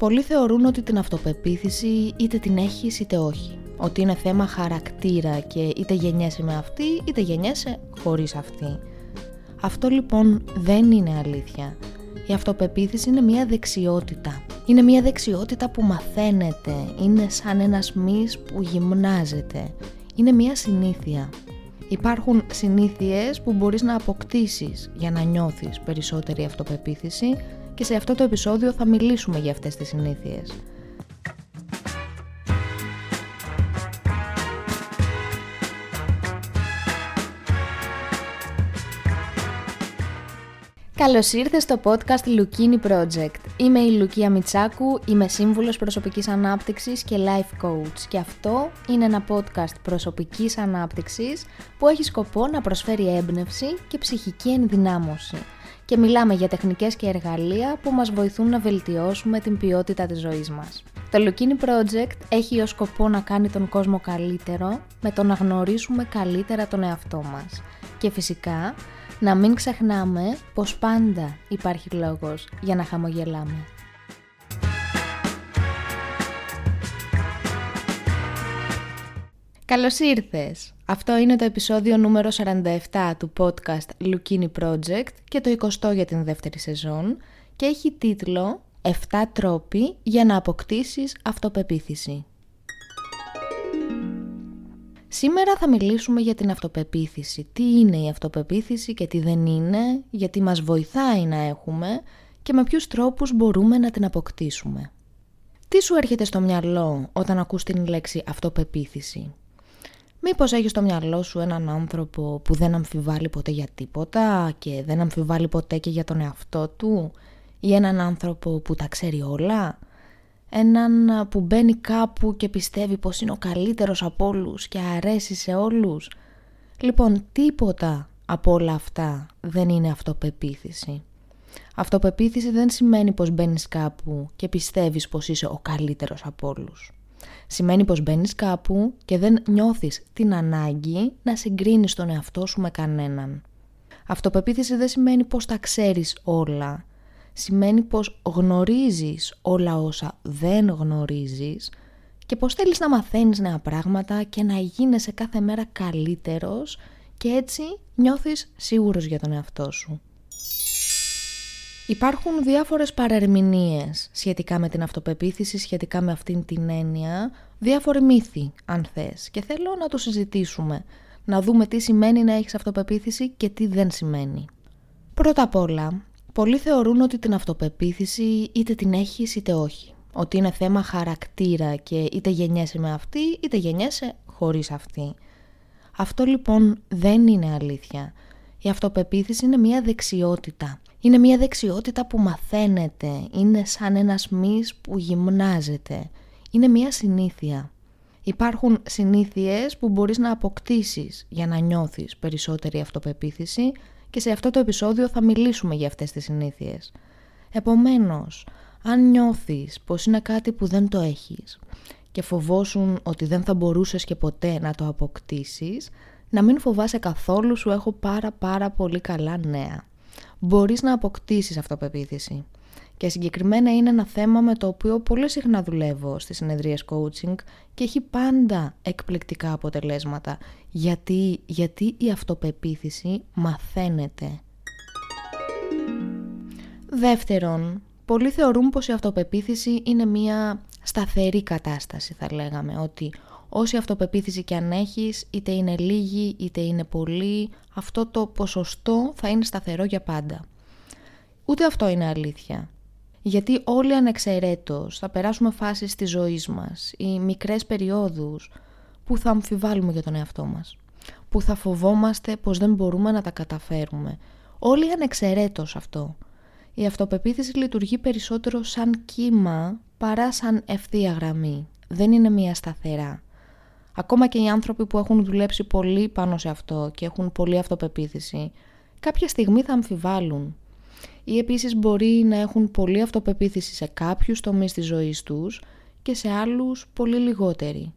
Πολλοί θεωρούν ότι την αυτοπεποίθηση είτε την έχεις είτε όχι. Ότι είναι θέμα χαρακτήρα και είτε γεννιέσαι με αυτή είτε γεννιέσαι χωρίς αυτή. Αυτό λοιπόν δεν είναι αλήθεια. Η αυτοπεποίθηση είναι μια δεξιότητα. Είναι μια δεξιότητα που μαθαίνεται, είναι σαν ένας μυς που γυμνάζεται. Είναι μια συνήθεια. Υπάρχουν συνήθειες που μπορείς να αποκτήσεις για να νιώθεις περισσότερη αυτοπεποίθηση και σε αυτό το επεισόδιο θα μιλήσουμε για αυτές τις συνήθειες. Καλώς ήρθες στο podcast Lukini Project. Είμαι η Λουκία Μιτσάκου, είμαι σύμβουλος προσωπικής ανάπτυξης και life coach και αυτό είναι ένα podcast προσωπικής ανάπτυξης που έχει σκοπό να προσφέρει έμπνευση και ψυχική ενδυνάμωση και μιλάμε για τεχνικές και εργαλεία που μας βοηθούν να βελτιώσουμε την ποιότητα της ζωής μας. Το Lukini Project έχει ως σκοπό να κάνει τον κόσμο καλύτερο με το να γνωρίσουμε καλύτερα τον εαυτό μας και φυσικά να μην ξεχνάμε πως πάντα υπάρχει λόγος για να χαμογελάμε. Καλώς ήρθες! Αυτό είναι το επεισόδιο νούμερο 47 του podcast Lukini Project και το 20 για την δεύτερη σεζόν και έχει τίτλο 7 τρόποι για να αποκτήσεις αυτοπεποίθηση. Σήμερα θα μιλήσουμε για την αυτοπεποίθηση. Τι είναι η αυτοπεποίθηση και τι δεν είναι, γιατί μας βοηθάει να έχουμε και με ποιους τρόπους μπορούμε να την αποκτήσουμε. Τι σου έρχεται στο μυαλό όταν ακούς την λέξη αυτοπεποίθηση; Μήπως έχεις στο μυαλό σου έναν άνθρωπο που δεν αμφιβάλλει ποτέ για τίποτα και δεν αμφιβάλλει ποτέ και για τον εαυτό του; Ή έναν άνθρωπο που τα ξέρει όλα; Έναν που μπαίνει κάπου και πιστεύει πως είναι ο καλύτερος από όλους και αρέσει σε όλους; Λοιπόν, τίποτα από όλα αυτά δεν είναι αυτοπεποίθηση. Αυτοπεποίθηση δεν σημαίνει πως μπαίνεις κάπου και πιστεύεις πως είσαι ο καλύτερος από όλους. Σημαίνει πως μπαίνεις κάπου και δεν νιώθεις την ανάγκη να συγκρίνεις τον εαυτό σου με κανέναν. Αυτοπεποίθηση δεν σημαίνει πως τα ξέρεις όλα σημαίνει πως γνωρίζεις όλα όσα δεν γνωρίζεις και πως θέλεις να μαθαίνεις νέα πράγματα και να γίνεσαι κάθε μέρα καλύτερος και έτσι νιώθεις σίγουρος για τον εαυτό σου. Υπάρχουν διάφορες παρερμηνίες σχετικά με την αυτοπεποίθηση, σχετικά με αυτήν την έννοια, διάφοροι μύθοι αν θες και θέλω να το συζητήσουμε, να δούμε τι σημαίνει να έχεις αυτοπεποίθηση και τι δεν σημαίνει. Πρώτα απ' όλα, Πολλοί θεωρούν ότι την αυτοπεποίθηση είτε την έχεις είτε όχι. Ότι είναι θέμα χαρακτήρα και είτε γεννιέσαι με αυτή είτε γεννιέσαι χωρίς αυτή. Αυτό λοιπόν δεν είναι αλήθεια. Η αυτοπεποίθηση είναι μια δεξιότητα. Είναι μια δεξιότητα που μαθαίνεται, είναι σαν ένας μυς που γυμνάζεται. Είναι μια συνήθεια. Υπάρχουν συνήθειες που μπορείς να αποκτήσεις για να νιώθεις περισσότερη αυτοπεποίθηση και σε αυτό το επεισόδιο θα μιλήσουμε για αυτές τις συνήθειες. Επομένως, αν νιώθεις πως είναι κάτι που δεν το έχεις και φοβόσουν ότι δεν θα μπορούσες και ποτέ να το αποκτήσεις, να μην φοβάσαι καθόλου σου έχω πάρα πάρα πολύ καλά νέα. Μπορείς να αποκτήσεις αυτοπεποίθηση. Και συγκεκριμένα είναι ένα θέμα με το οποίο πολύ συχνά δουλεύω στις συνεδρίες coaching και έχει πάντα εκπληκτικά αποτελέσματα. Γιατί, γιατί η αυτοπεποίθηση μαθαίνεται. Δεύτερον, πολλοί θεωρούν πως η αυτοπεποίθηση είναι μια σταθερή κατάσταση θα λέγαμε. Ότι όση αυτοπεποίθηση και αν έχεις, είτε είναι λίγη είτε είναι πολύ, αυτό το ποσοστό θα είναι σταθερό για πάντα. Ούτε αυτό είναι αλήθεια. Γιατί όλοι ανεξαιρέτως θα περάσουμε φάσεις της ζωής μας ή μικρές περιόδους που θα αμφιβάλλουμε για τον εαυτό μας. Που θα φοβόμαστε πως δεν μπορούμε να τα καταφέρουμε. Όλοι ανεξαιρέτως αυτό. Η αυτοπεποίθηση λειτουργεί περισσότερο σαν κύμα παρά σαν ευθεία γραμμή. Δεν είναι μία σταθερά. Ακόμα και οι άνθρωποι που έχουν δουλέψει πολύ πάνω σε αυτό και έχουν πολύ αυτοπεποίθηση, κάποια στιγμή θα αμφιβάλλουν ή επίσης μπορεί να έχουν πολύ αυτοπεποίθηση σε κάποιους τομείς της ζωής τους και σε άλλους πολύ λιγότεροι.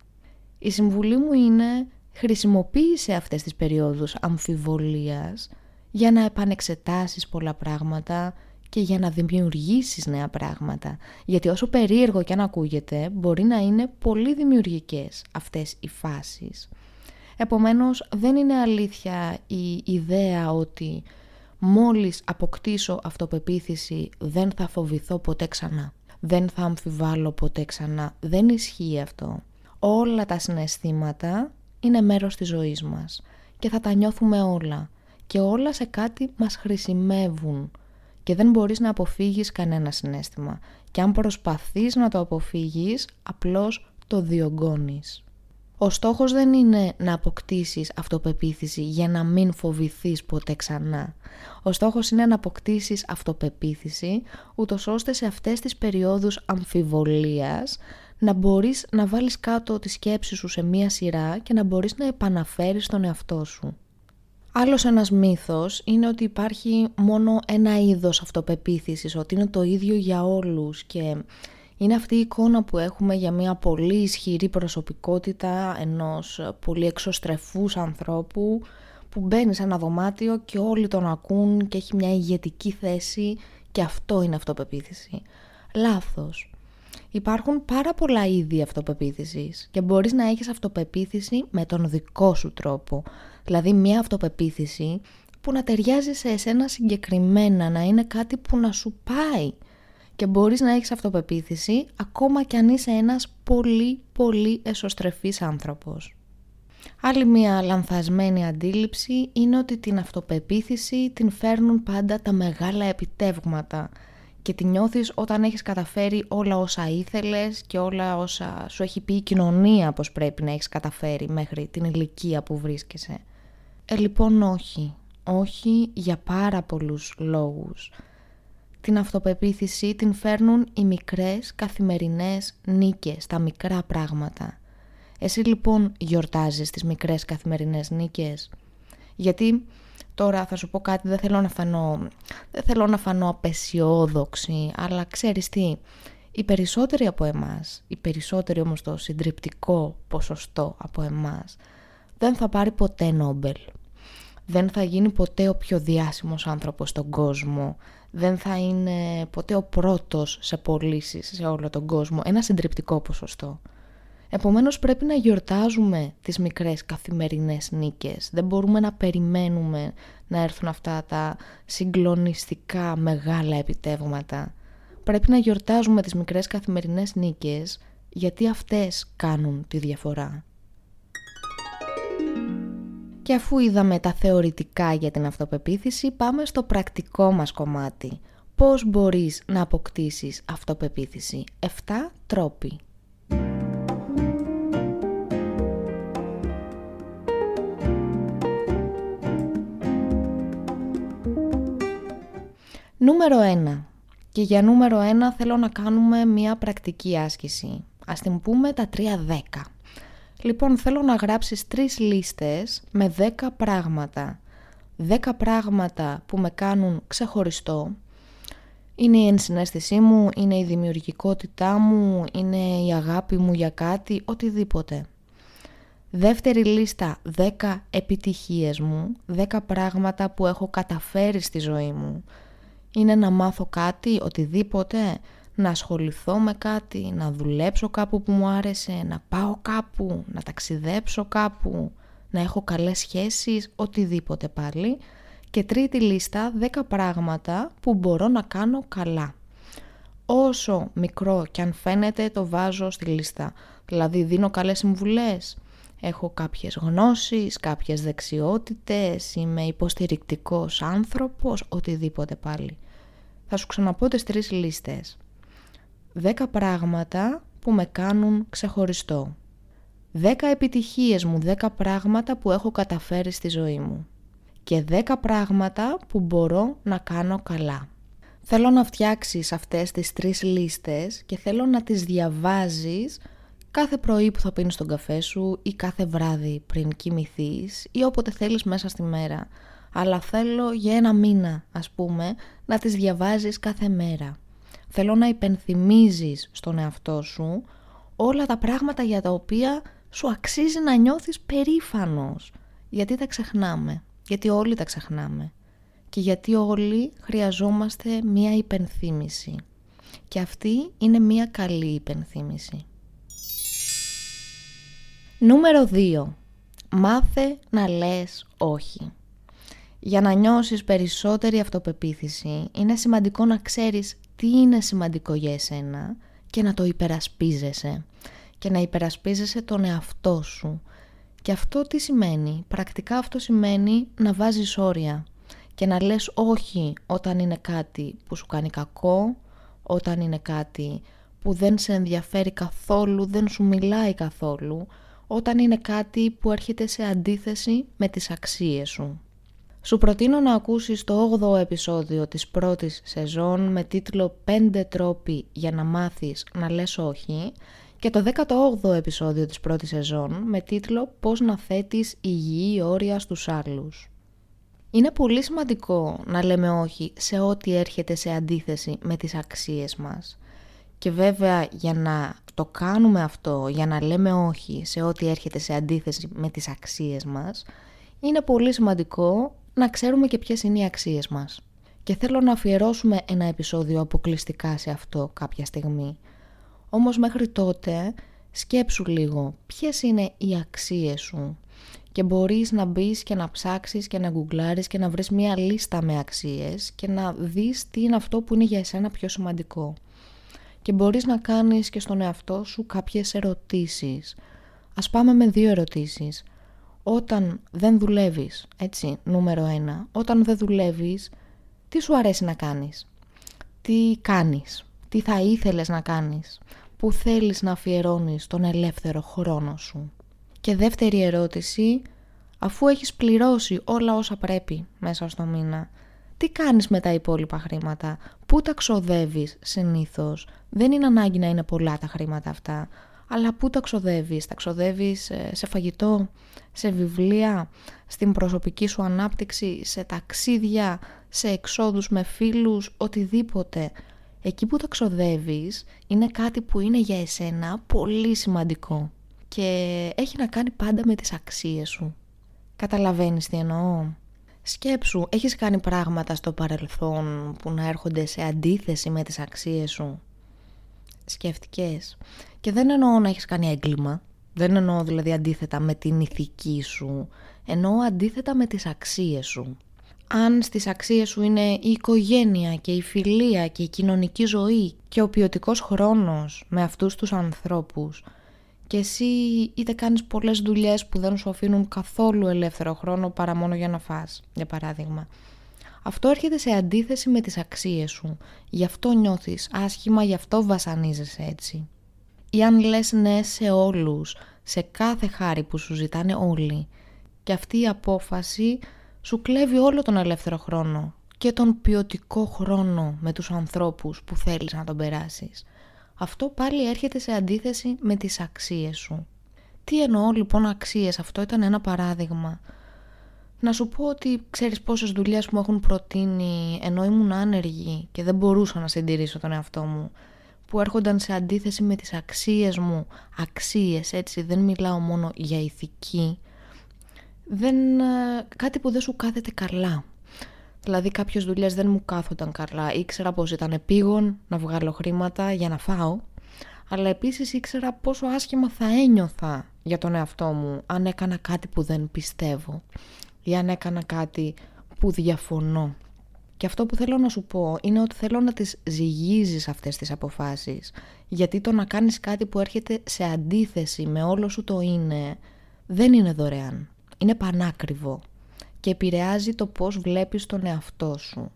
Η συμβουλή μου είναι χρησιμοποίησε αυτές τις περιόδους αμφιβολίας για να επανεξετάσεις πολλά πράγματα και για να δημιουργήσεις νέα πράγματα. Γιατί όσο περίεργο και αν ακούγεται, μπορεί να είναι πολύ δημιουργικές αυτές οι φάσεις. Επομένως, δεν είναι αλήθεια η ιδέα ότι μόλις αποκτήσω αυτοπεποίθηση δεν θα φοβηθώ ποτέ ξανά. Δεν θα αμφιβάλλω ποτέ ξανά. Δεν ισχύει αυτό. Όλα τα συναισθήματα είναι μέρος της ζωής μας και θα τα νιώθουμε όλα και όλα σε κάτι μας χρησιμεύουν και δεν μπορείς να αποφύγεις κανένα συνέστημα και αν προσπαθείς να το αποφύγεις απλώς το διωγγώνεις. Ο στόχος δεν είναι να αποκτήσεις αυτοπεποίθηση για να μην φοβηθείς ποτέ ξανά. Ο στόχος είναι να αποκτήσεις αυτοπεποίθηση ούτως ώστε σε αυτές τις περιόδους αμφιβολίας να μπορείς να βάλεις κάτω τη σκέψη σου σε μία σειρά και να μπορείς να επαναφέρεις τον εαυτό σου. Άλλος ένας μύθος είναι ότι υπάρχει μόνο ένα είδος αυτοπεποίθησης, ότι είναι το ίδιο για όλους και είναι αυτή η εικόνα που έχουμε για μια πολύ ισχυρή προσωπικότητα ενός πολύ εξωστρεφούς ανθρώπου που μπαίνει σε ένα δωμάτιο και όλοι τον ακούν και έχει μια ηγετική θέση και αυτό είναι αυτοπεποίθηση. Λάθος. Υπάρχουν πάρα πολλά είδη αυτοπεποίθησης και μπορείς να έχεις αυτοπεποίθηση με τον δικό σου τρόπο. Δηλαδή μια αυτοπεποίθηση που να ταιριάζει σε εσένα συγκεκριμένα, να είναι κάτι που να σου πάει και μπορείς να έχεις αυτοπεποίθηση ακόμα κι αν είσαι ένας πολύ πολύ εσωστρεφής άνθρωπος. Άλλη μια λανθασμένη αντίληψη είναι ότι την αυτοπεποίθηση την φέρνουν πάντα τα μεγάλα επιτεύγματα και τη νιώθεις όταν έχεις καταφέρει όλα όσα ήθελες και όλα όσα σου έχει πει η κοινωνία πως πρέπει να έχεις καταφέρει μέχρι την ηλικία που βρίσκεσαι. Ε, λοιπόν όχι. Όχι για πάρα πολλούς λόγους. Την αυτοπεποίθηση την φέρνουν οι μικρές καθημερινές νίκες, τα μικρά πράγματα. Εσύ λοιπόν γιορτάζεις τις μικρές καθημερινές νίκες; Γιατί τώρα θα σου πω κάτι, δεν θέλω να φανώ, δεν θέλω να φανώ απεσιόδοξη, αλλά ξέρεις τι, οι περισσότεροι από εμάς, οι περισσότεροι όμως το συντριπτικό ποσοστό από εμάς, δεν θα πάρει ποτέ Νόμπελ. Δεν θα γίνει ποτέ ο πιο διάσημος άνθρωπος στον κόσμο. Δεν θα είναι ποτέ ο πρώτος σε πωλήσεις σε όλο τον κόσμο. Ένα συντριπτικό ποσοστό. Επομένως πρέπει να γιορτάζουμε τις μικρές καθημερινές νίκες. Δεν μπορούμε να περιμένουμε να έρθουν αυτά τα συγκλονιστικά μεγάλα επιτεύγματα. Πρέπει να γιορτάζουμε τις μικρές καθημερινές νίκες γιατί αυτές κάνουν τη διαφορά. Και αφού είδαμε τα θεωρητικά για την αυτοπεποίθηση, πάμε στο πρακτικό μας κομμάτι. Πώς μπορείς να αποκτήσεις αυτοπεποίθηση; 7 τρόποι. Νούμερο 1. Και για νούμερο 1 θέλω να κάνουμε μια πρακτική άσκηση. Ας την πούμε τα 3-10. Λοιπόν, θέλω να γράψεις τρεις λίστες με 10 πράγματα. 10 πράγματα που με κάνουν ξεχωριστό. Είναι η ενσυναίσθησή μου, είναι η δημιουργικότητά μου, είναι η αγάπη μου για κάτι, οτιδήποτε. Δεύτερη λίστα, 10 επιτυχίες μου, 10 πράγματα που έχω καταφέρει στη ζωή μου. Είναι να μάθω κάτι, οτιδήποτε, να ασχοληθώ με κάτι, να δουλέψω κάπου που μου άρεσε, να πάω κάπου, να ταξιδέψω κάπου, να έχω καλές σχέσεις, οτιδήποτε πάλι. Και τρίτη λίστα, 10 πράγματα που μπορώ να κάνω καλά. Όσο μικρό και αν φαίνεται το βάζω στη λίστα. Δηλαδή δίνω καλές συμβουλές, έχω κάποιες γνώσεις, κάποιες δεξιότητες, είμαι υποστηρικτικός άνθρωπος, οτιδήποτε πάλι. Θα σου ξαναπώ τις τρεις λίστες. 10 πράγματα που με κάνουν ξεχωριστό. 10 επιτυχίες μου, 10 πράγματα που έχω καταφέρει στη ζωή μου. Και 10 πράγματα που μπορώ να κάνω καλά. Θέλω να φτιάξεις αυτές τις τρεις λίστες και θέλω να τις διαβάζεις κάθε πρωί που θα πίνεις τον καφέ σου ή κάθε βράδυ πριν κοιμηθείς ή όποτε θέλεις μέσα στη μέρα. Αλλά θέλω για ένα μήνα, ας πούμε, να τις διαβάζεις κάθε μέρα. Θέλω να υπενθυμίζεις στον εαυτό σου όλα τα πράγματα για τα οποία σου αξίζει να νιώθεις περήφανος. Γιατί τα ξεχνάμε. Γιατί όλοι τα ξεχνάμε. και γιατί όλοι χρειαζόμαστε μία υπενθύμηση. Και αυτή είναι μία καλή υπενθύμηση. Νούμερο 2. Μάθε να λες όχι. Για να νιώσεις περισσότερη αυτοπεποίθηση είναι σημαντικό να ξέρεις τι είναι σημαντικό για εσένα και να το υπερασπίζεσαι και να υπερασπίζεσαι τον εαυτό σου. Και αυτό τι σημαίνει; Πρακτικά αυτό σημαίνει να βάζεις όρια και να λες όχι όταν είναι κάτι που σου κάνει κακό, όταν είναι κάτι που δεν σε ενδιαφέρει καθόλου, δεν σου μιλάει καθόλου, όταν είναι κάτι που έρχεται σε αντίθεση με τις αξίες σου. Σου προτείνω να ακούσεις το 8ο επεισόδιο της πρώτης σεζόν με τίτλο «5 τρόποι για να μάθεις να λες όχι» και το 18ο επεισόδιο της πρώτης σεζόν με τίτλο «Πώς να θέτεις υγιή όρια στους άλλους». Είναι πολύ σημαντικό να λέμε όχι σε ό,τι έρχεται σε αντίθεση με τις αξίες μας. Και βέβαια για να το κάνουμε αυτό, για να λέμε όχι σε ό,τι έρχεται σε αντίθεση με τις αξίες μας, είναι πολύ σημαντικό να ξέρουμε και ποιες είναι οι αξίες μας. Και θέλω να αφιερώσουμε ένα επεισόδιο αποκλειστικά σε αυτό κάποια στιγμή. Όμως μέχρι τότε σκέψου λίγο ποιες είναι οι αξίες σου και μπορείς να μπεις και να ψάξεις και να γκουγκλάρεις και να βρεις μια λίστα με αξίες και να δεις τι είναι αυτό που είναι για εσένα πιο σημαντικό. Και μπορείς να κάνεις και στον εαυτό σου κάποιες ερωτήσεις. Ας πάμε με δύο ερωτήσεις. Όταν δεν δουλεύεις, έτσι, νούμερο ένα, όταν δεν δουλεύεις, τι σου αρέσει να κάνεις, τι κάνεις, τι θα ήθελες να κάνεις, που θέλεις να αφιερώνεις τον ελεύθερο χρόνο σου; Και δεύτερη ερώτηση, αφού έχεις πληρώσει όλα όσα πρέπει μέσα στο μήνα, τι κάνεις με τα υπόλοιπα χρήματα, πού τα ξοδεύεις συνήθως, δεν είναι ανάγκη να είναι πολλά τα χρήματα αυτά, αλλά πού τα ξοδεύεις, τα ξοδεύεις ε, σε φαγητό, σε βιβλία, στην προσωπική σου ανάπτυξη, σε ταξίδια, σε εξόδους με φίλους, οτιδήποτε. Εκεί που τα ξοδεύεις είναι κάτι που είναι για εσένα πολύ σημαντικό και έχει να κάνει πάντα με τις αξίες σου. Καταλαβαίνεις τι εννοώ; Σκέψου, έχεις κάνει πράγματα στο παρελθόν που να έρχονται σε αντίθεση με τις αξίες σου. Σκέφτηκες; Και δεν εννοώ να έχεις κάνει έγκλημα. Δεν εννοώ δηλαδή αντίθετα με την ηθική σου. Εννοώ αντίθετα με τις αξίες σου. Αν στις αξίες σου είναι η οικογένεια και η φιλία και η κοινωνική ζωή και ο ποιοτικός χρόνος με αυτούς τους ανθρώπους και εσύ είτε κάνεις πολλές δουλειές που δεν σου αφήνουν καθόλου ελεύθερο χρόνο παρά μόνο για να φας, για παράδειγμα. Αυτό έρχεται σε αντίθεση με τις αξίες σου. Γι' αυτό νιώθεις άσχημα, γι' αυτό βασανίζεσαι έτσι. Ή αν λες ναι σε όλους, σε κάθε χάρη που σου ζητάνε όλοι. Και αυτή η απόφαση σου κλέβει όλο τον ελεύθερο χρόνο και τον ποιοτικό χρόνο με τους ανθρώπους που θέλεις να τον περάσεις αυτό πάλι έρχεται σε αντίθεση με τις αξίες σου. Τι εννοώ λοιπόν αξίες, αυτό ήταν ένα παράδειγμα. Να σου πω ότι ξέρεις πόσες δουλειές μου έχουν προτείνει ενώ ήμουν άνεργη και δεν μπορούσα να συντηρήσω τον εαυτό μου που έρχονταν σε αντίθεση με τις αξίες μου, αξίες έτσι, δεν μιλάω μόνο για ηθική, δεν, ε, κάτι που δεν σου κάθεται καλά. Δηλαδή κάποιες δουλειές δεν μου κάθονταν καλά. Ήξερα πως ήταν επίγον να βγάλω χρήματα για να φάω. Αλλά επίσης ήξερα πόσο άσχημα θα ένιωθα για τον εαυτό μου αν έκανα κάτι που δεν πιστεύω ή αν έκανα κάτι που διαφωνώ. Και αυτό που θέλω να σου πω είναι ότι θέλω να τις ζυγίζεις αυτές τις αποφάσεις. Γιατί το να κάνεις κάτι που έρχεται σε αντίθεση με όλο σου το είναι, δεν είναι δωρεάν. Είναι πανάκριβο και επηρεάζει το πώς βλέπεις τον εαυτό σου.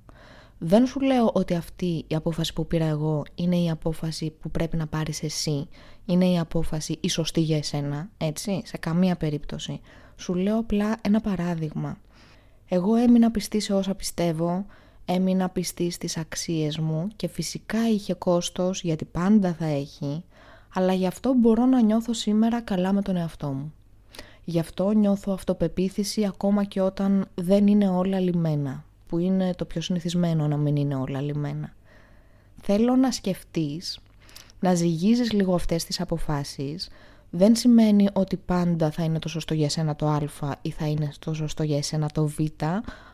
Δεν σου λέω ότι αυτή η απόφαση που πήρα εγώ είναι η απόφαση που πρέπει να πάρεις εσύ. Είναι η απόφαση η σωστή για εσένα, έτσι, σε καμία περίπτωση. Σου λέω απλά ένα παράδειγμα. Εγώ έμεινα πιστή σε όσα πιστεύω, έμεινα πιστή στις αξίες μου και φυσικά είχε κόστος γιατί πάντα θα έχει, αλλά γι' αυτό μπορώ να νιώθω σήμερα καλά με τον εαυτό μου. Γι' αυτό νιώθω αυτοπεποίθηση ακόμα και όταν δεν είναι όλα λιμένα, που είναι το πιο συνηθισμένο να μην είναι όλα λιμένα. Θέλω να σκεφτείς, να ζυγίζεις λίγο αυτές τις αποφάσεις, δεν σημαίνει ότι πάντα θα είναι το σωστό για σένα το α ή θα είναι το σωστό για εσένα το β,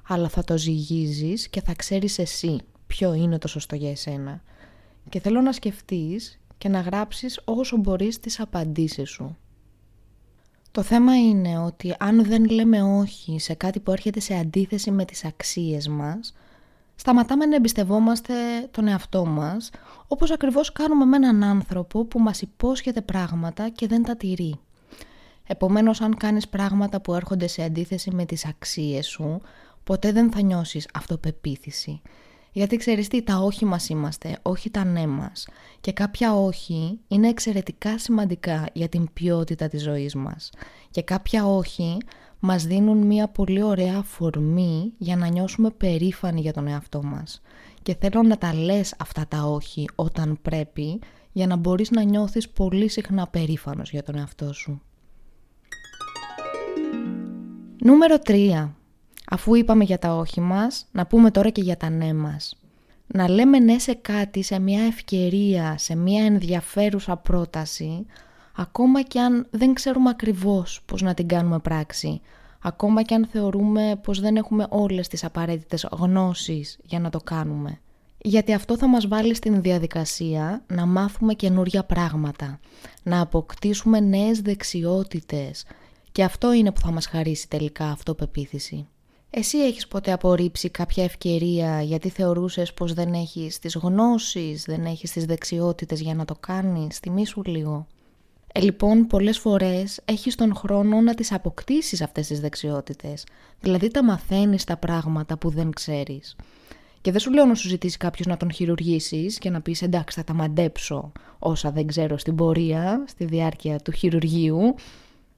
αλλά θα το ζυγίζεις και θα ξέρεις εσύ ποιο είναι το σωστό για εσένα. Και θέλω να σκεφτείς και να γράψεις όσο μπορείς τις απαντήσεις σου. Το θέμα είναι ότι αν δεν λέμε όχι σε κάτι που έρχεται σε αντίθεση με τις αξίες μας, σταματάμε να εμπιστευόμαστε τον εαυτό μας, όπως ακριβώς κάνουμε με έναν άνθρωπο που μας υπόσχεται πράγματα και δεν τα τηρεί. Επομένως, αν κάνεις πράγματα που έρχονται σε αντίθεση με τις αξίες σου, ποτέ δεν θα νιώσεις αυτοπεποίθηση. Γιατί ξέρεις τι, τα όχι μας είμαστε, όχι τα ναι μας. Και κάποια όχι είναι εξαιρετικά σημαντικά για την ποιότητα της ζωής μας. Και κάποια όχι μας δίνουν μια πολύ ωραία αφορμή για να νιώσουμε περήφανοι για τον εαυτό μας. Και θέλω να τα λες αυτά τα όχι όταν πρέπει για να μπορείς να νιώθεις πολύ συχνά περήφανος για τον εαυτό σου. Νούμερο 3. Αφού είπαμε για τα όχι μας, να πούμε τώρα και για τα ναι μας. Να λέμε ναι σε κάτι, σε μια ευκαιρία, σε μια ενδιαφέρουσα πρόταση, ακόμα και αν δεν ξέρουμε ακριβώς πώς να την κάνουμε πράξη, ακόμα και αν θεωρούμε πως δεν έχουμε όλες τις απαραίτητες γνώσεις για να το κάνουμε. Γιατί αυτό θα μας βάλει στην διαδικασία να μάθουμε καινούρια πράγματα, να αποκτήσουμε νέες δεξιότητες και αυτό είναι που θα μας χαρίσει τελικά αυτοπεποίθηση. Εσύ έχεις ποτέ απορρίψει κάποια ευκαιρία γιατί θεωρούσες πως δεν έχεις τις γνώσεις, δεν έχεις τις δεξιότητες για να το κάνεις, θυμήσου λίγο. Ε, λοιπόν, πολλές φορές έχεις τον χρόνο να τις αποκτήσεις αυτές τις δεξιότητες. Δηλαδή τα μαθαίνεις τα πράγματα που δεν ξέρεις. Και δεν σου λέω να σου ζητήσει κάποιος να τον χειρουργήσεις και να πεις εντάξει θα τα μαντέψω όσα δεν ξέρω στην πορεία, στη διάρκεια του χειρουργείου.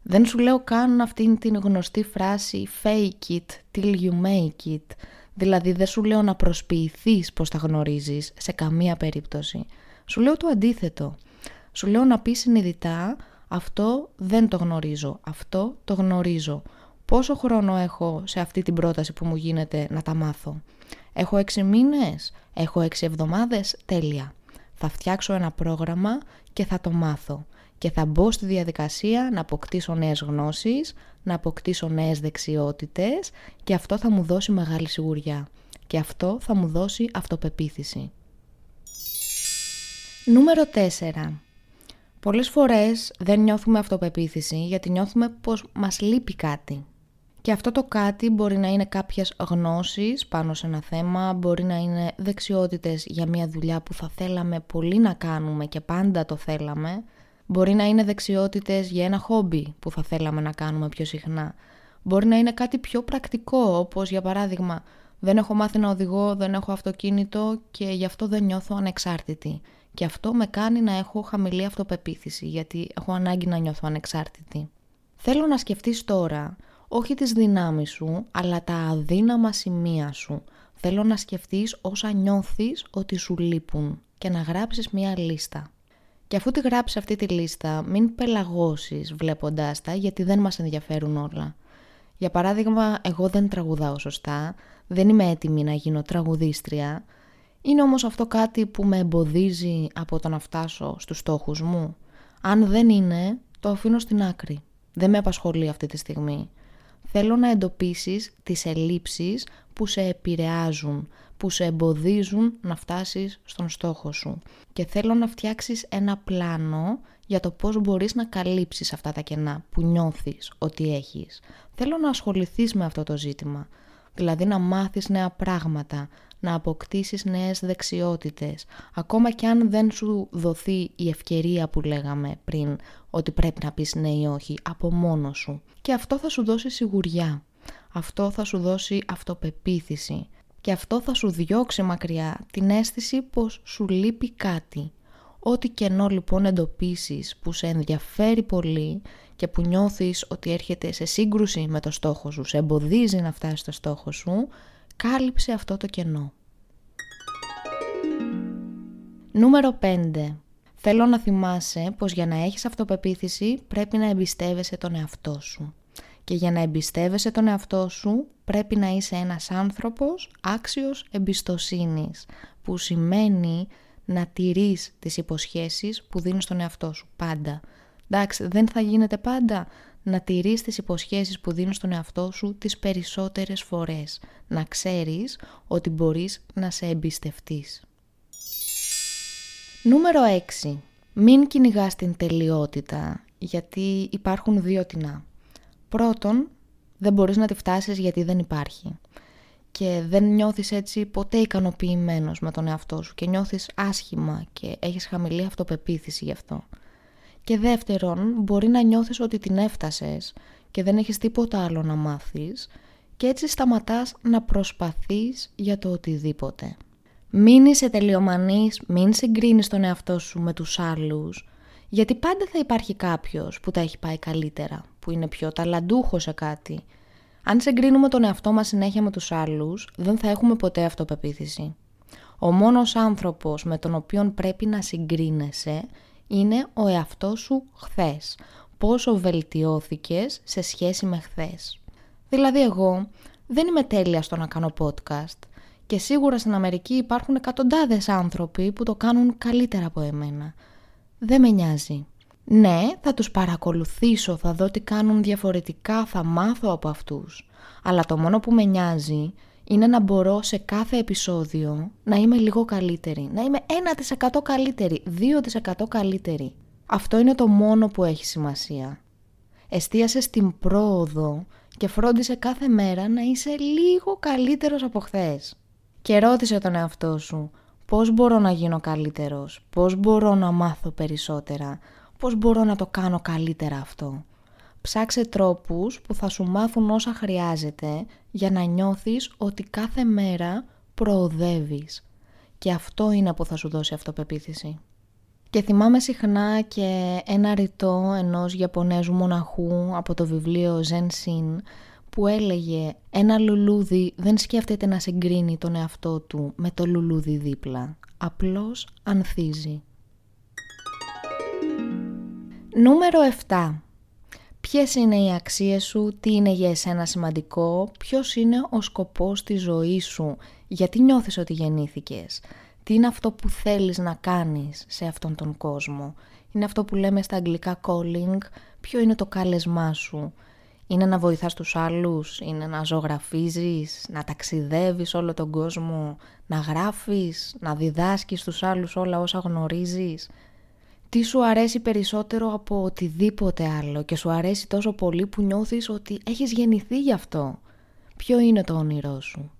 Δεν σου λέω καν αυτήν την γνωστή φράση fake it till you make it. Δηλαδή δεν σου λέω να προσποιηθείς πως τα γνωρίζεις σε καμία περίπτωση. Σου λέω το αντίθετο. Σου λέω να πεις συνειδητά αυτό δεν το γνωρίζω, αυτό το γνωρίζω. Πόσο χρόνο έχω σε αυτή την πρόταση που μου γίνεται να τα μάθω; Έχω έξι μήνες, έχω έξι εβδομάδες, τέλεια. Θα φτιάξω ένα πρόγραμμα και θα το μάθω και θα μπω στη διαδικασία να αποκτήσω νέες γνώσεις, να αποκτήσω νέες δεξιότητες και αυτό θα μου δώσει μεγάλη σιγουριά και αυτό θα μου δώσει αυτοπεποίθηση. Νούμερο 4. Πολλές φορές δεν νιώθουμε αυτοπεποίθηση γιατί νιώθουμε πως μας λείπει κάτι. Και αυτό το κάτι μπορεί να είναι κάποιες γνώσεις πάνω σε ένα θέμα, μπορεί να είναι δεξιότητες για μια δουλειά που θα θέλαμε πολύ να κάνουμε και πάντα το θέλαμε, Μπορεί να είναι δεξιότητες για ένα χόμπι που θα θέλαμε να κάνουμε πιο συχνά. Μπορεί να είναι κάτι πιο πρακτικό, όπως για παράδειγμα δεν έχω μάθει να οδηγώ, δεν έχω αυτοκίνητο και γι' αυτό δεν νιώθω ανεξάρτητη. Και αυτό με κάνει να έχω χαμηλή αυτοπεποίθηση, γιατί έχω ανάγκη να νιώθω ανεξάρτητη. Θέλω να σκεφτείς τώρα, όχι τις δυνάμεις σου, αλλά τα αδύναμα σημεία σου. Θέλω να σκεφτείς όσα νιώθεις ότι σου λείπουν και να γράψεις μια λίστα. Και αφού τη γράψει αυτή τη λίστα, μην πελαγώσεις βλέποντάς τα, γιατί δεν μας ενδιαφέρουν όλα. Για παράδειγμα, εγώ δεν τραγουδάω σωστά, δεν είμαι έτοιμη να γίνω τραγουδίστρια. Είναι όμως αυτό κάτι που με εμποδίζει από το να φτάσω στους στόχους μου. Αν δεν είναι, το αφήνω στην άκρη. Δεν με απασχολεί αυτή τη στιγμή. Θέλω να εντοπίσεις τις ελλείψεις που σε επηρεάζουν, που σε εμποδίζουν να φτάσεις στον στόχο σου. Και θέλω να φτιάξεις ένα πλάνο για το πώς μπορείς να καλύψεις αυτά τα κενά που νιώθεις ότι έχεις. Θέλω να ασχοληθείς με αυτό το ζήτημα. Δηλαδή να μάθεις νέα πράγματα, να αποκτήσεις νέες δεξιότητες, ακόμα και αν δεν σου δοθεί η ευκαιρία που λέγαμε πριν, ότι πρέπει να πεις ναι ή όχι, από μόνος σου. Και αυτό θα σου δώσει σιγουριά. Αυτό θα σου δώσει αυτοπεποίθηση και αυτό θα σου διώξει μακριά την αίσθηση πως σου λείπει κάτι. Ό,τι κενό λοιπόν εντοπίσεις που σε ενδιαφέρει πολύ και που νιώθεις ότι έρχεται σε σύγκρουση με το στόχο σου, σε εμποδίζει να φτάσεις στο στόχο σου, κάλυψε αυτό το κενό. Νούμερο 5. Θέλω να θυμάσαι πως για να έχεις αυτοπεποίθηση πρέπει να εμπιστεύεσαι τον εαυτό σου. Και για να εμπιστεύεσαι τον εαυτό σου πρέπει να είσαι ένας άνθρωπος άξιος εμπιστοσύνης, που σημαίνει να τηρείς τις υποσχέσεις που δίνεις στον εαυτό σου πάντα. Εντάξει, δεν θα γίνεται πάντα να τηρείς τις υποσχέσεις που δίνεις στον εαυτό σου τις περισσότερες φορές. Να ξέρεις ότι μπορείς να σε εμπιστευτείς. Νούμερο 6. Μην κυνηγάς την τελειότητα, γιατί υπάρχουν δύο τεινά. Πρώτον, δεν μπορείς να τη φτάσεις γιατί δεν υπάρχει. Και δεν νιώθεις έτσι ποτέ ικανοποιημένος με τον εαυτό σου και νιώθεις άσχημα και έχεις χαμηλή αυτοπεποίθηση γι' αυτό. Και δεύτερον, μπορεί να νιώθεις ότι την έφτασες και δεν έχεις τίποτα άλλο να μάθεις και έτσι σταματάς να προσπαθείς για το οτιδήποτε. Μην είσαι τελειομανής, μην συγκρίνεις τον εαυτό σου με τους άλλους, γιατί πάντα θα υπάρχει κάποιος που τα έχει πάει καλύτερα, που είναι πιο ταλαντούχος σε κάτι. Αν συγκρίνουμε τον εαυτό μας συνέχεια με τους άλλους, δεν θα έχουμε ποτέ αυτοπεποίθηση. Ο μόνος άνθρωπος με τον οποίο πρέπει να συγκρίνεσαι είναι ο εαυτός σου χθες. Πόσο βελτιώθηκες σε σχέση με χθες. Δηλαδή εγώ δεν είμαι τέλεια στο να κάνω podcast και σίγουρα στην Αμερική υπάρχουν εκατοντάδες άνθρωποι που το κάνουν καλύτερα από εμένα. Δεν με νοιάζει. Ναι, θα τους παρακολουθήσω, θα δω τι κάνουν διαφορετικά, θα μάθω από αυτούς. Αλλά το μόνο που με νοιάζει είναι να μπορώ σε κάθε επεισόδιο να είμαι λίγο καλύτερη. Να είμαι 1% καλύτερη, 2% καλύτερη. Αυτό είναι το μόνο που έχει σημασία. Εστίασε στην πρόοδο και φρόντισε κάθε μέρα να είσαι λίγο καλύτερος από χθες. Και ρώτησε τον εαυτό σου πώς μπορώ να γίνω καλύτερος, πώς μπορώ να μάθω περισσότερα, πώς μπορώ να το κάνω καλύτερα αυτό; Ψάξε τρόπους που θα σου μάθουν όσα χρειάζεται για να νιώθεις ότι κάθε μέρα προοδεύεις. Και αυτό είναι που θα σου δώσει αυτοπεποίθηση. Και θυμάμαι συχνά και ένα ρητό ενός Ιαπωνέζου μοναχού από το βιβλίο Zen Sin που έλεγε «Ένα λουλούδι δεν σκέφτεται να συγκρίνει τον εαυτό του με το λουλούδι δίπλα, απλώς ανθίζει». Νούμερο 7. Ποιες είναι οι αξίες σου, τι είναι για εσένα σημαντικό, ποιος είναι ο σκοπός της ζωής σου, γιατί νιώθεις ότι γεννήθηκες, τι είναι αυτό που θέλεις να κάνεις σε αυτόν τον κόσμο. Είναι αυτό που λέμε στα αγγλικά calling, ποιο είναι το κάλεσμά σου. Είναι να βοηθάς τους άλλους, είναι να ζωγραφίζεις, να ταξιδεύεις όλο τον κόσμο, να γράφεις, να διδάσκεις τους άλλους όλα όσα γνωρίζεις τι σου αρέσει περισσότερο από οτιδήποτε άλλο και σου αρέσει τόσο πολύ που νιώθεις ότι έχεις γεννηθεί γι' αυτό; Ποιο είναι το όνειρό σου;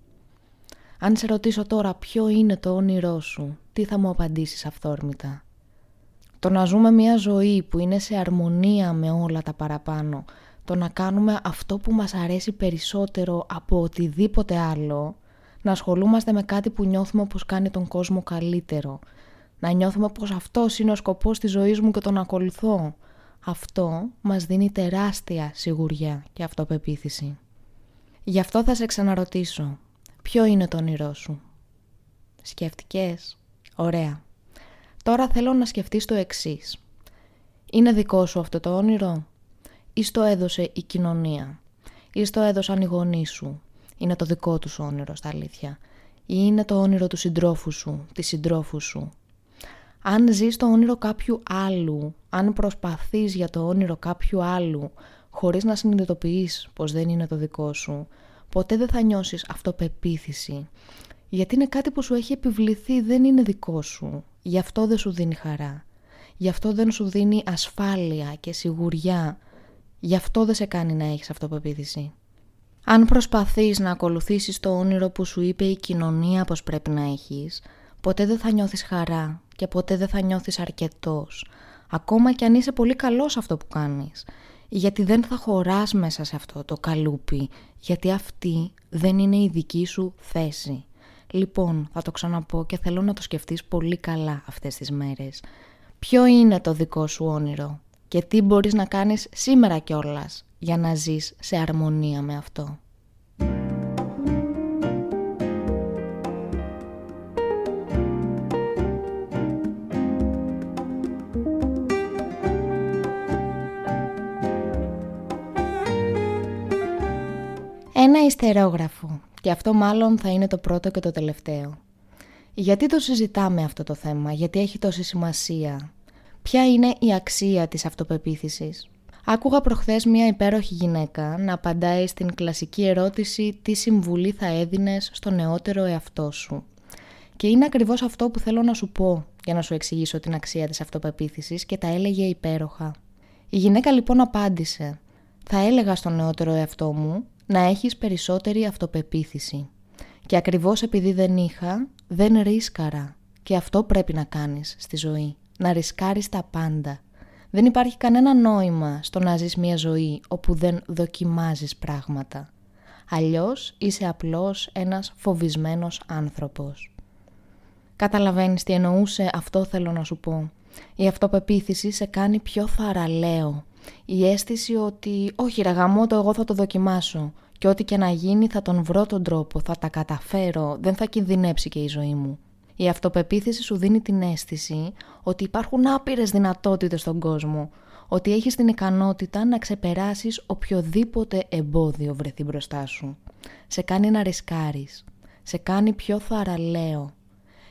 Αν σε ρωτήσω τώρα ποιο είναι το όνειρό σου, τι θα μου απαντήσεις αυθόρμητα; Το να ζούμε μια ζωή που είναι σε αρμονία με όλα τα παραπάνω, το να κάνουμε αυτό που μας αρέσει περισσότερο από οτιδήποτε άλλο, να ασχολούμαστε με κάτι που νιώθουμε πως κάνει τον κόσμο καλύτερο, να νιώθουμε πως αυτός είναι ο σκοπός της ζωής μου και τον ακολουθώ. Αυτό μας δίνει τεράστια σιγουριά και αυτοπεποίθηση. Γι' αυτό θα σε ξαναρωτήσω. Ποιο είναι το όνειρό σου; Σκέφτηκες; Ωραία. Τώρα θέλω να σκεφτείς το εξής. Είναι δικό σου αυτό το όνειρο; Ή στο έδωσε η κοινωνία; Ή στο έδωσαν οι γονείς σου; Είναι το δικό τους όνειρο στα αλήθεια; Ή είναι το όνειρο του συντρόφου σου, της συντρόφου σου, αν ζεις το όνειρο κάποιου άλλου, αν προσπαθείς για το όνειρο κάποιου άλλου, χωρίς να συνειδητοποιείς πως δεν είναι το δικό σου, ποτέ δεν θα νιώσεις αυτοπεποίθηση. Γιατί είναι κάτι που σου έχει επιβληθεί, δεν είναι δικό σου. Γι' αυτό δεν σου δίνει χαρά. Γι' αυτό δεν σου δίνει ασφάλεια και σιγουριά. Γι' αυτό δεν σε κάνει να έχεις αυτοπεποίθηση. Αν προσπαθείς να ακολουθήσεις το όνειρο που σου είπε η κοινωνία πως πρέπει να έχεις, ποτέ δεν θα νιώθεις χαρά και ποτέ δεν θα νιώθεις αρκετός. Ακόμα και αν είσαι πολύ καλός αυτό που κάνεις. Γιατί δεν θα χωράς μέσα σε αυτό το καλούπι, γιατί αυτή δεν είναι η δική σου θέση. Λοιπόν, θα το ξαναπώ και θέλω να το σκεφτείς πολύ καλά αυτές τις μέρες. Ποιο είναι το δικό σου όνειρο; Και τι μπορείς να κάνεις σήμερα κιόλας για να ζεις σε αρμονία με αυτό. Ένα ιστερόγραφο και αυτό μάλλον θα είναι το πρώτο και το τελευταίο. Γιατί το συζητάμε αυτό το θέμα, γιατί έχει τόση σημασία; Ποια είναι η αξία της αυτοπεποίθησης; Άκουγα προχθές μια υπέροχη γυναίκα να απαντάει στην κλασική ερώτηση «Τι συμβουλή θα έδινες στο νεότερο εαυτό σου». Και είναι ακριβώς αυτό που θέλω να σου πω για να σου εξηγήσω την αξία της αυτοπεποίθησης και τα έλεγε υπέροχα. Η γυναίκα λοιπόν απάντησε «Θα έλεγα στον νεότερο εαυτό μου να έχεις περισσότερη αυτοπεποίθηση. Και ακριβώς επειδή δεν είχα, δεν ρίσκαρα. Και αυτό πρέπει να κάνεις στη ζωή. Να ρισκάρεις τα πάντα. Δεν υπάρχει κανένα νόημα στο να ζεις μια ζωή όπου δεν δοκιμάζεις πράγματα. Αλλιώς είσαι απλώς ένας φοβισμένος άνθρωπος. Καταλαβαίνεις τι εννοούσε, αυτό θέλω να σου πω. Η αυτοπεποίθηση σε κάνει πιο θαραλέο. Η αίσθηση ότι όχι ρε το εγώ θα το δοκιμάσω και ό,τι και να γίνει θα τον βρω τον τρόπο, θα τα καταφέρω, δεν θα κινδυνέψει και η ζωή μου. Η αυτοπεποίθηση σου δίνει την αίσθηση ότι υπάρχουν άπειρες δυνατότητες στον κόσμο, ότι έχεις την ικανότητα να ξεπεράσεις οποιοδήποτε εμπόδιο βρεθεί μπροστά σου. Σε κάνει να ρισκάρεις, σε κάνει πιο θαραλέο.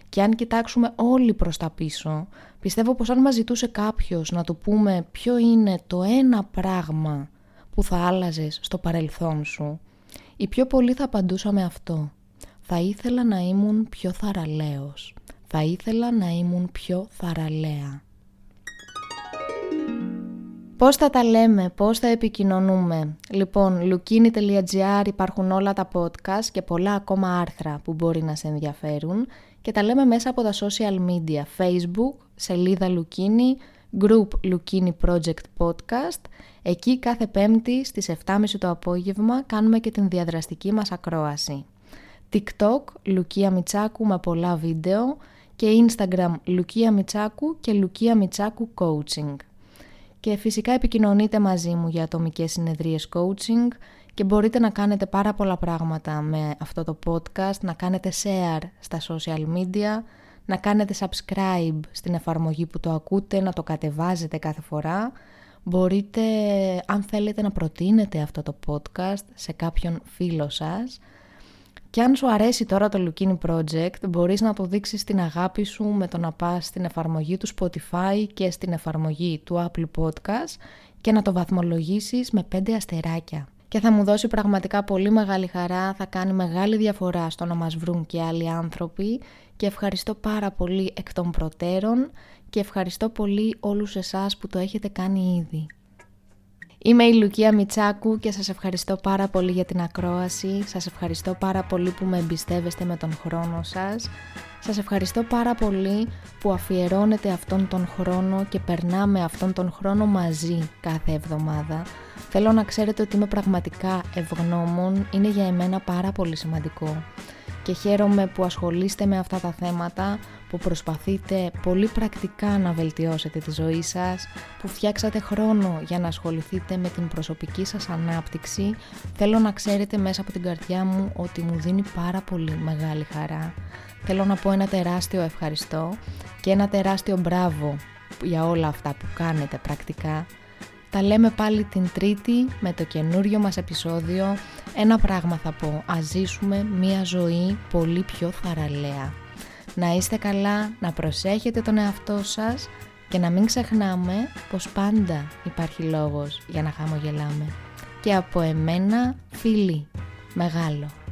Και αν κοιτάξουμε όλοι προς τα πίσω, πιστεύω πως αν μας ζητούσε κάποιος να του πούμε ποιο είναι το ένα πράγμα που θα άλλαζες στο παρελθόν σου, οι πιο πολλοί θα απαντούσαμε αυτό. Θα ήθελα να ήμουν πιο θαραλέος. Θα ήθελα να ήμουν πιο θαραλέα. Πώς θα τα λέμε, πώς θα επικοινωνούμε; Λοιπόν, lukini.gr υπάρχουν όλα τα podcast και πολλά ακόμα άρθρα που μπορεί να σε ενδιαφέρουν και τα λέμε μέσα από τα social media, facebook, σελίδα Lukini, group Lukini Project Podcast. Εκεί κάθε πέμπτη στις 7.30 το απόγευμα κάνουμε και την διαδραστική μας ακρόαση. TikTok, Λουκία Μιτσάκου με πολλά βίντεο και Instagram Λουκία Μιτσάκου και Λουκία Μιτσάκου Coaching. Και φυσικά επικοινωνείτε μαζί μου για ατομικές συνεδρίες coaching και μπορείτε να κάνετε πάρα πολλά πράγματα με αυτό το podcast, να κάνετε share στα social media, να κάνετε subscribe στην εφαρμογή που το ακούτε, να το κατεβάζετε κάθε φορά. Μπορείτε, αν θέλετε, να προτείνετε αυτό το podcast σε κάποιον φίλο σας και αν σου αρέσει τώρα το Lukini Project, μπορείς να το δείξεις την αγάπη σου με το να πας στην εφαρμογή του Spotify και στην εφαρμογή του Apple Podcast και να το βαθμολογήσεις με 5 αστεράκια. Και θα μου δώσει πραγματικά πολύ μεγάλη χαρά, θα κάνει μεγάλη διαφορά στο να μας βρουν και άλλοι άνθρωποι και ευχαριστώ πάρα πολύ εκ των προτέρων και ευχαριστώ πολύ όλους εσάς που το έχετε κάνει ήδη. Είμαι η Λουκία Μιτσάκου και σας ευχαριστώ πάρα πολύ για την ακρόαση. Σας ευχαριστώ πάρα πολύ που με εμπιστεύεστε με τον χρόνο σας. Σας ευχαριστώ πάρα πολύ που αφιερώνετε αυτόν τον χρόνο και περνάμε αυτόν τον χρόνο μαζί κάθε εβδομάδα. Θέλω να ξέρετε ότι είμαι πραγματικά ευγνώμων, είναι για εμένα πάρα πολύ σημαντικό και χαίρομαι που ασχολείστε με αυτά τα θέματα, που προσπαθείτε πολύ πρακτικά να βελτιώσετε τη ζωή σας, που φτιάξατε χρόνο για να ασχοληθείτε με την προσωπική σας ανάπτυξη. Θέλω να ξέρετε μέσα από την καρδιά μου ότι μου δίνει πάρα πολύ μεγάλη χαρά. Θέλω να πω ένα τεράστιο ευχαριστώ και ένα τεράστιο μπράβο για όλα αυτά που κάνετε πρακτικά τα λέμε πάλι την Τρίτη με το καινούριο μας επεισόδιο. Ένα πράγμα θα πω, ας ζήσουμε μία ζωή πολύ πιο θαραλέα. Να είστε καλά, να προσέχετε τον εαυτό σας και να μην ξεχνάμε πως πάντα υπάρχει λόγος για να χαμογελάμε. Και από εμένα, φίλοι, μεγάλο.